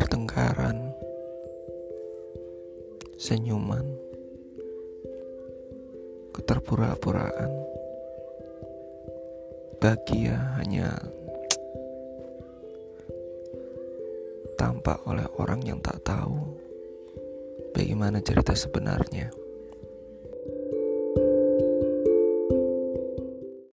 pertengkaran, senyuman, keterpura-puraan, bahagia hanya tampak oleh orang yang tak tahu bagaimana cerita sebenarnya.